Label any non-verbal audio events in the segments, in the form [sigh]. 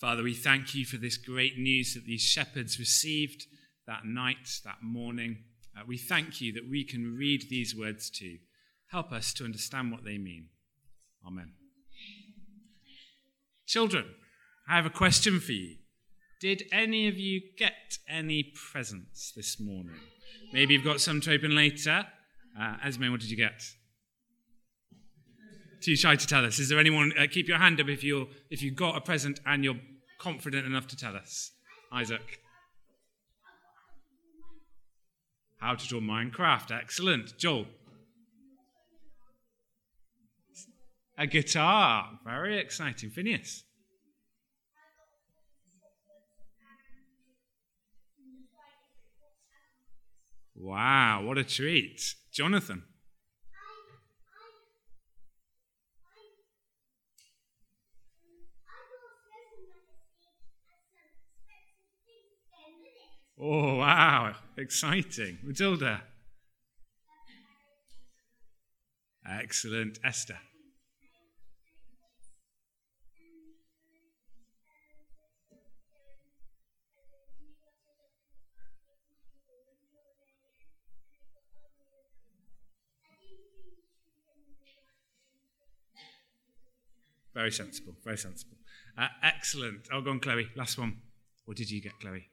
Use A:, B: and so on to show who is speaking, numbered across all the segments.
A: Father, we thank you for this great news that these shepherds received that night, that morning. Uh, we thank you that we can read these words too. Help us to understand what they mean. Amen. Children, I have a question for you. Did any of you get any presents this morning? Maybe you've got some to open later. Uh, Esme, what did you get? Too shy to tell us. Is there anyone? Uh, keep your hand up if you if you got a present and you're confident enough to tell us. Isaac. How to draw Minecraft. Excellent. Joel. A guitar. Very exciting. Phineas. Wow, what a treat. Jonathan. Oh, wow, exciting. Matilda. Excellent. Esther. Very sensible, very sensible. Uh, excellent. I'll go on, Chloe. Last one. What did you get, Chloe?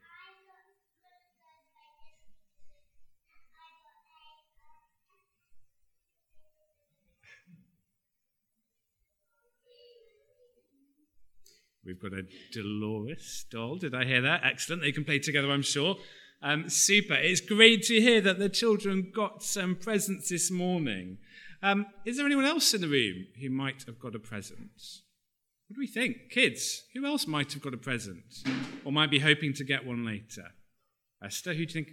A: We've got a Dolores doll. Did I hear that? Excellent. They can play together, I'm sure. Um, super. It's great to hear that the children got some presents this morning. Um, is there anyone else in the room who might have got a present? What do we think? Kids, who else might have got a present or might be hoping to get one later? Esther, who do you think?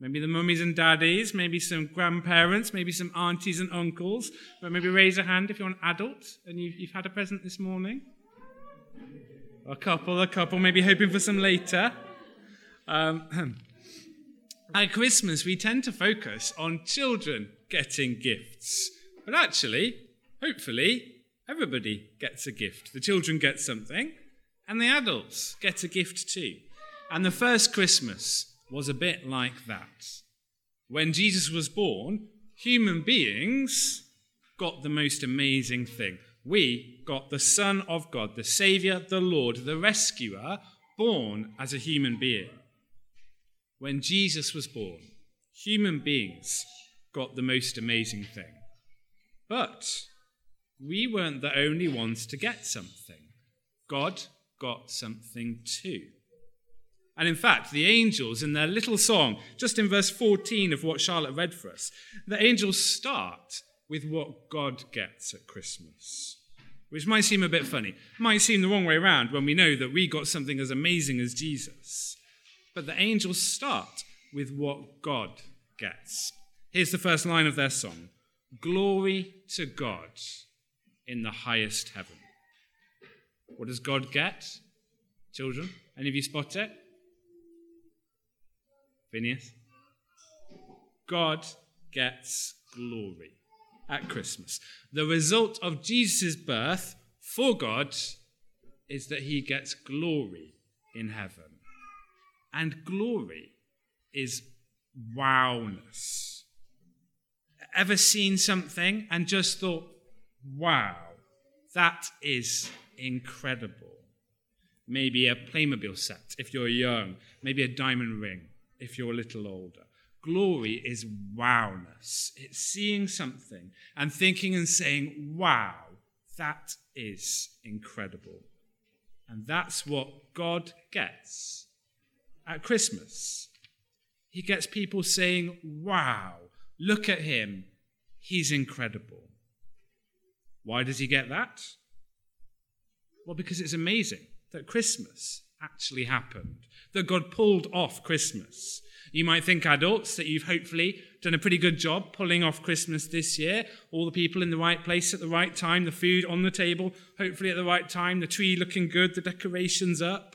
A: Maybe the mummies and daddies, maybe some grandparents, maybe some aunties and uncles. But maybe raise a hand if you're an adult and you've, you've had a present this morning. A couple, a couple, maybe hoping for some later. Um, [clears throat] at Christmas, we tend to focus on children getting gifts. But actually, hopefully, everybody gets a gift. The children get something, and the adults get a gift too. And the first Christmas was a bit like that. When Jesus was born, human beings got the most amazing thing we got the Son of God, the Saviour, the Lord, the Rescuer, born as a human being. When Jesus was born, human beings got the most amazing thing. But we weren't the only ones to get something. God got something too. And in fact, the angels, in their little song, just in verse 14 of what Charlotte read for us, the angels start with what God gets at Christmas. Which might seem a bit funny, might seem the wrong way around when we know that we got something as amazing as Jesus. But the angels start with what God gets. Here's the first line of their song Glory to God in the highest heaven. What does God get? Children, any of you spot it? Phineas? God gets glory at Christmas. The result of Jesus' birth for God is that he gets glory in heaven. And glory is wowness. Ever seen something and just thought, wow, that is incredible? Maybe a Playmobil set if you're young, maybe a diamond ring if you're a little older. Glory is wowness. It's seeing something and thinking and saying, wow, that is incredible. And that's what God gets at Christmas. He gets people saying, wow, look at him. He's incredible. Why does he get that? Well, because it's amazing that Christmas actually happened, that God pulled off Christmas. You might think, adults, that you've hopefully done a pretty good job pulling off Christmas this year. All the people in the right place at the right time, the food on the table, hopefully at the right time, the tree looking good, the decorations up.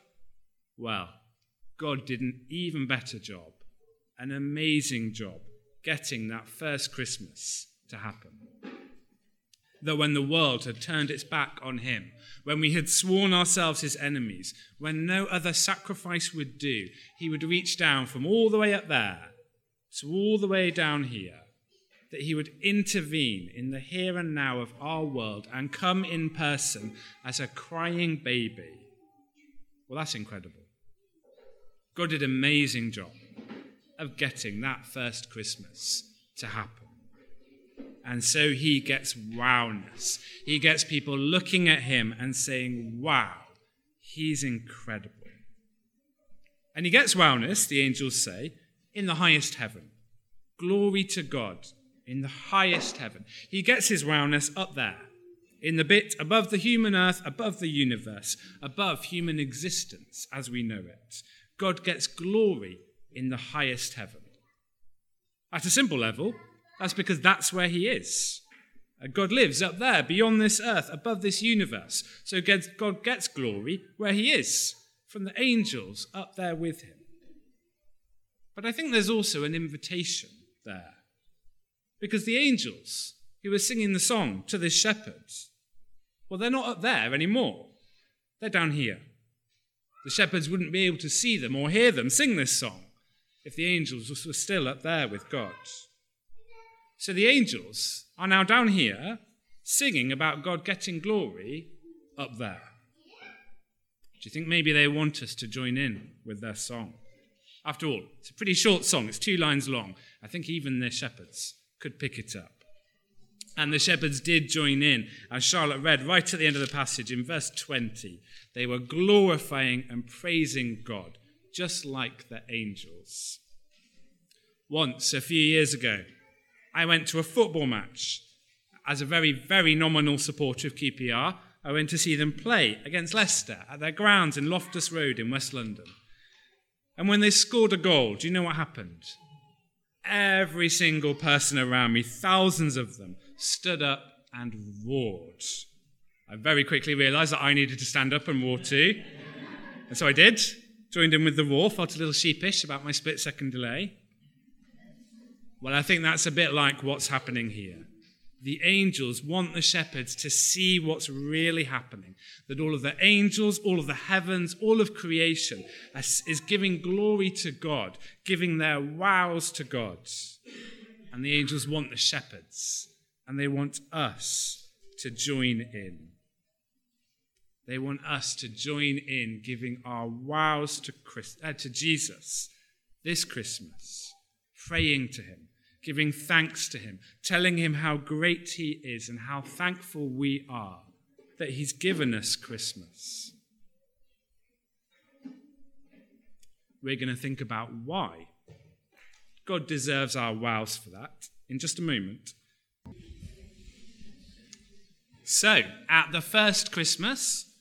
A: Well, God did an even better job, an amazing job, getting that first Christmas to happen. That when the world had turned its back on him, when we had sworn ourselves his enemies, when no other sacrifice would do, he would reach down from all the way up there to all the way down here, that he would intervene in the here and now of our world and come in person as a crying baby. Well, that's incredible. God did an amazing job of getting that first Christmas to happen. And so he gets wowness. He gets people looking at him and saying, wow, he's incredible. And he gets wowness, the angels say, in the highest heaven. Glory to God in the highest heaven. He gets his wowness up there, in the bit above the human earth, above the universe, above human existence as we know it. God gets glory in the highest heaven. At a simple level, that's because that's where he is. Uh, God lives up there, beyond this earth, above this universe. So God gets glory where he is, from the angels up there with him. But I think there's also an invitation there. Because the angels who were singing the song to the shepherds, well, they're not up there anymore. They're down here. The shepherds wouldn't be able to see them or hear them sing this song if the angels were still up there with God. So the angels are now down here singing about God getting glory up there. Do you think maybe they want us to join in with their song? After all, it's a pretty short song, it's two lines long. I think even the shepherds could pick it up. And the shepherds did join in, as Charlotte read right at the end of the passage in verse 20. They were glorifying and praising God, just like the angels. Once, a few years ago, I went to a football match. As a very, very nominal supporter of QPR, I went to see them play against Leicester at their grounds in Loftus Road in West London. And when they scored a goal, do you know what happened? Every single person around me, thousands of them, stood up and roared. I very quickly realized that I needed to stand up and roar too. And so I did, joined in with the roar, felt a little sheepish about my split second delay. Well, I think that's a bit like what's happening here. The angels want the shepherds to see what's really happening. That all of the angels, all of the heavens, all of creation is giving glory to God, giving their wows to God. And the angels want the shepherds, and they want us to join in. They want us to join in giving our wows to, Christ, uh, to Jesus this Christmas, praying to him, giving thanks to him, telling him how great he is and how thankful we are that he's given us Christmas. We're going to think about why. God deserves our wows for that in just a moment. So, at the first Christmas,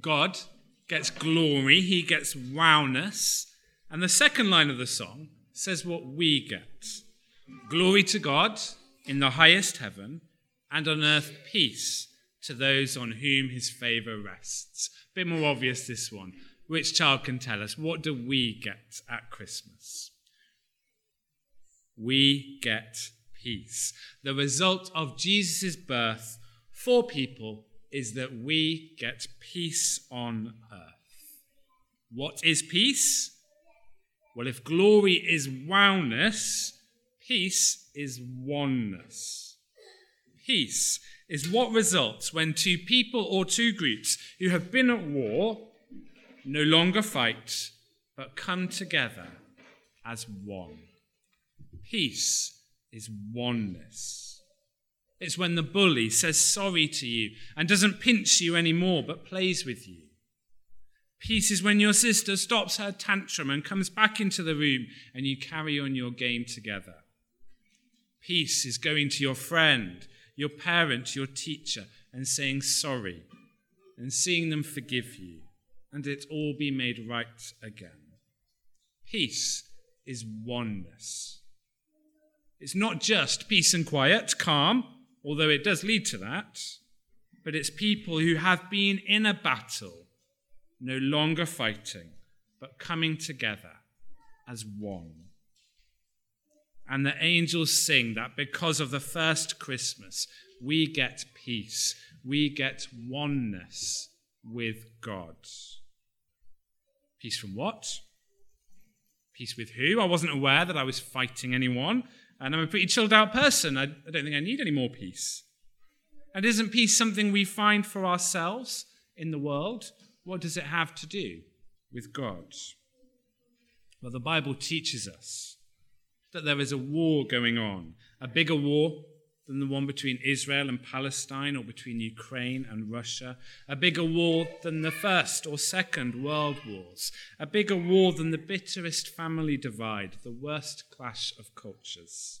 A: God gets glory, he gets wowness. And the second line of the song says what we get. Glory to God in the highest heaven, and on earth peace to those on whom his favor rests. A bit more obvious this one. Which child can tell us? What do we get at Christmas? We get peace. The result of Jesus' birth for people is that we get peace on earth. What is peace? Well, if glory is wowness, Peace is oneness. Peace is what results when two people or two groups who have been at war no longer fight, but come together as one. Peace is oneness. It's when the bully says sorry to you and doesn't pinch you anymore, but plays with you. Peace is when your sister stops her tantrum and comes back into the room and you carry on your game together. Peace is going to your friend, your parent, your teacher, and saying sorry, and seeing them forgive you, and it all be made right again. Peace is oneness. It's not just peace and quiet, calm, although it does lead to that, but it's people who have been in a battle, no longer fighting, but coming together as one. And the angels sing that because of the first Christmas, we get peace. We get oneness with God. Peace from what? Peace with who? I wasn't aware that I was fighting anyone, and I'm a pretty chilled out person. I, I don't think I need any more peace. And isn't peace something we find for ourselves in the world? What does it have to do with God? Well, the Bible teaches us that there is a war going on, a bigger war than the one between Israel and Palestine or between Ukraine and Russia, a bigger war than the First or Second World Wars, a bigger war than the bitterest family divide, the worst clash of cultures.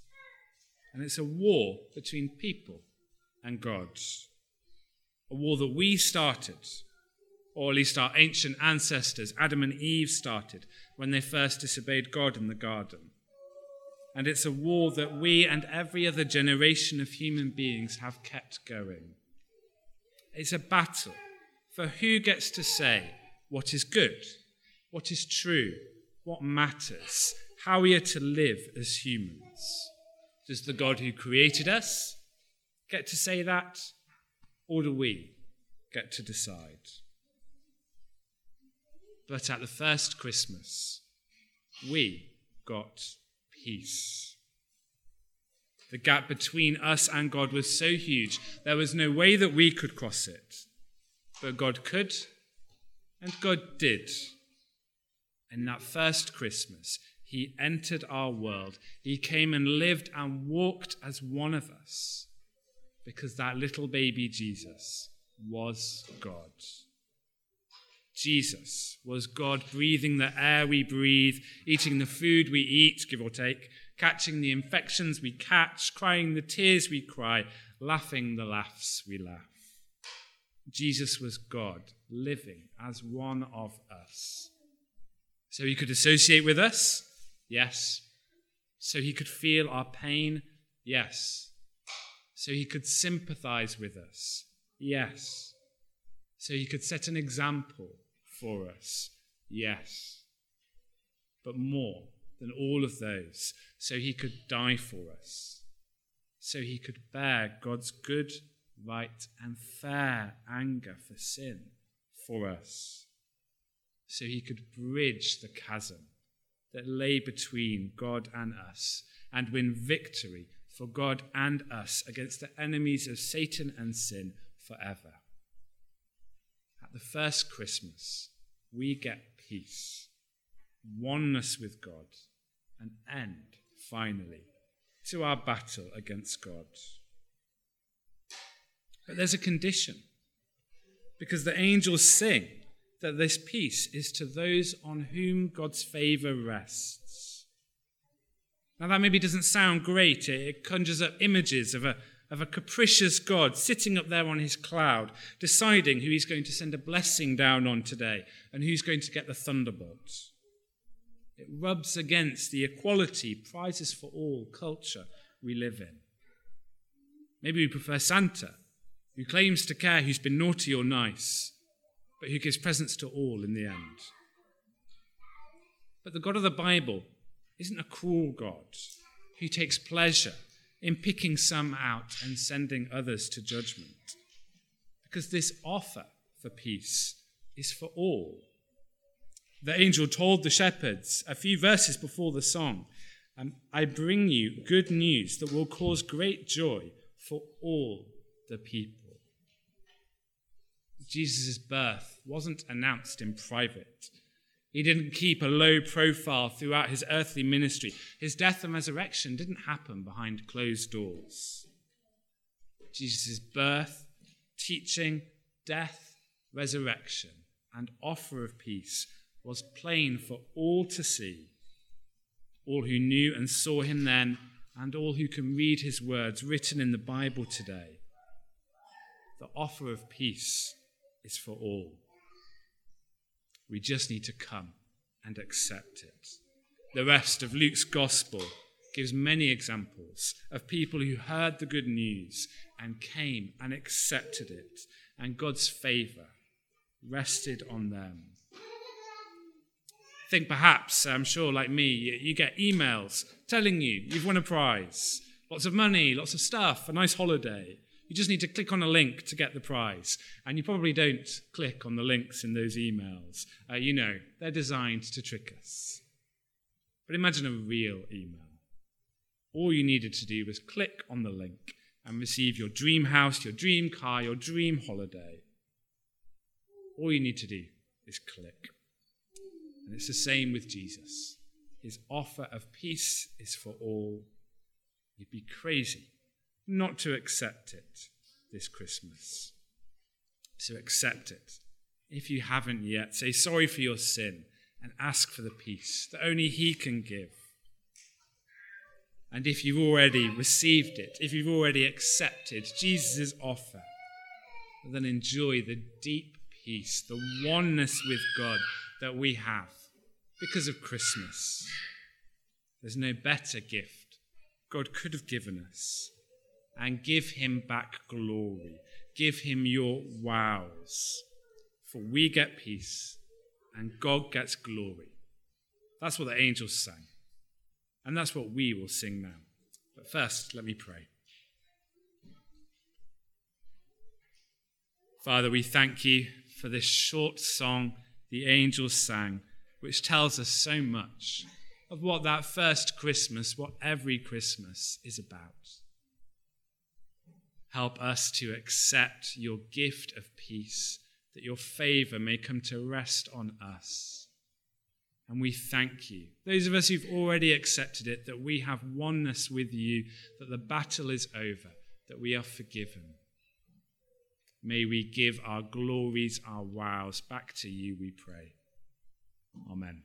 A: And it's a war between people and God, a war that we started, or at least our ancient ancestors, Adam and Eve, started when they first disobeyed God in the garden and it's a war that we and every other generation of human beings have kept going. It's a battle for who gets to say what is good, what is true, what matters, how we are to live as humans. Does the God who created us get to say that, or do we get to decide? But at the first Christmas, we got peace. The gap between us and God was so huge, there was no way that we could cross it. But God could, and God did. In that first Christmas, He entered our world. He came and lived and walked as one of us because that little baby Jesus was God. Jesus was God breathing the air we breathe, eating the food we eat, give or take, catching the infections we catch, crying the tears we cry, laughing the laughs we laugh. Jesus was God living as one of us. So he could associate with us? Yes. So he could feel our pain? Yes. So he could sympathize with us? Yes. So he could set an example for us? Yes. But more than all of those, so he could die for us, so he could bear God's good, right, and fair anger for sin for us, so he could bridge the chasm that lay between God and us and win victory for God and us against the enemies of Satan and sin forever. The first Christmas, we get peace, oneness with God, an end, finally, to our battle against God. But there's a condition, because the angels sing that this peace is to those on whom God's favor rests. Now, that maybe doesn't sound great. It conjures up images of a of a capricious God sitting up there on his cloud, deciding who he's going to send a blessing down on today and who's going to get the thunderbolts. It rubs against the equality, prizes for all culture we live in. Maybe we prefer Santa, who claims to care who's been naughty or nice, but who gives presents to all in the end. But the God of the Bible isn't a cruel God who takes pleasure in picking some out and sending others to judgment. Because this offer for peace is for all. The angel told the shepherds a few verses before the song um, I bring you good news that will cause great joy for all the people. Jesus' birth wasn't announced in private. He didn't keep a low profile throughout his earthly ministry. His death and resurrection didn't happen behind closed doors. Jesus' birth, teaching, death, resurrection, and offer of peace was plain for all to see. All who knew and saw him then, and all who can read his words written in the Bible today. The offer of peace is for all. We just need to come and accept it. The rest of Luke's gospel gives many examples of people who heard the good news and came and accepted it, and God's favor rested on them. Think perhaps, I'm sure, like me, you get emails telling you you've won a prize, lots of money, lots of stuff, a nice holiday. You just need to click on a link to get the prize. And you probably don't click on the links in those emails. Uh, you know, they're designed to trick us. But imagine a real email. All you needed to do was click on the link and receive your dream house, your dream car, your dream holiday. All you need to do is click. And it's the same with Jesus. His offer of peace is for all. You'd be crazy not to accept it this Christmas. So accept it. If you haven't yet, say sorry for your sin and ask for the peace that only He can give. And if you've already received it, if you've already accepted Jesus' offer, then enjoy the deep peace, the oneness with God that we have because of Christmas. There's no better gift God could have given us. And give him back glory. Give him your wows. For we get peace and God gets glory. That's what the angels sang. And that's what we will sing now. But first, let me pray. Father, we thank you for this short song the angels sang, which tells us so much of what that first Christmas, what every Christmas is about. Help us to accept your gift of peace, that your favor may come to rest on us. And we thank you, those of us who've already accepted it, that we have oneness with you, that the battle is over, that we are forgiven. May we give our glories, our wows back to you, we pray. Amen.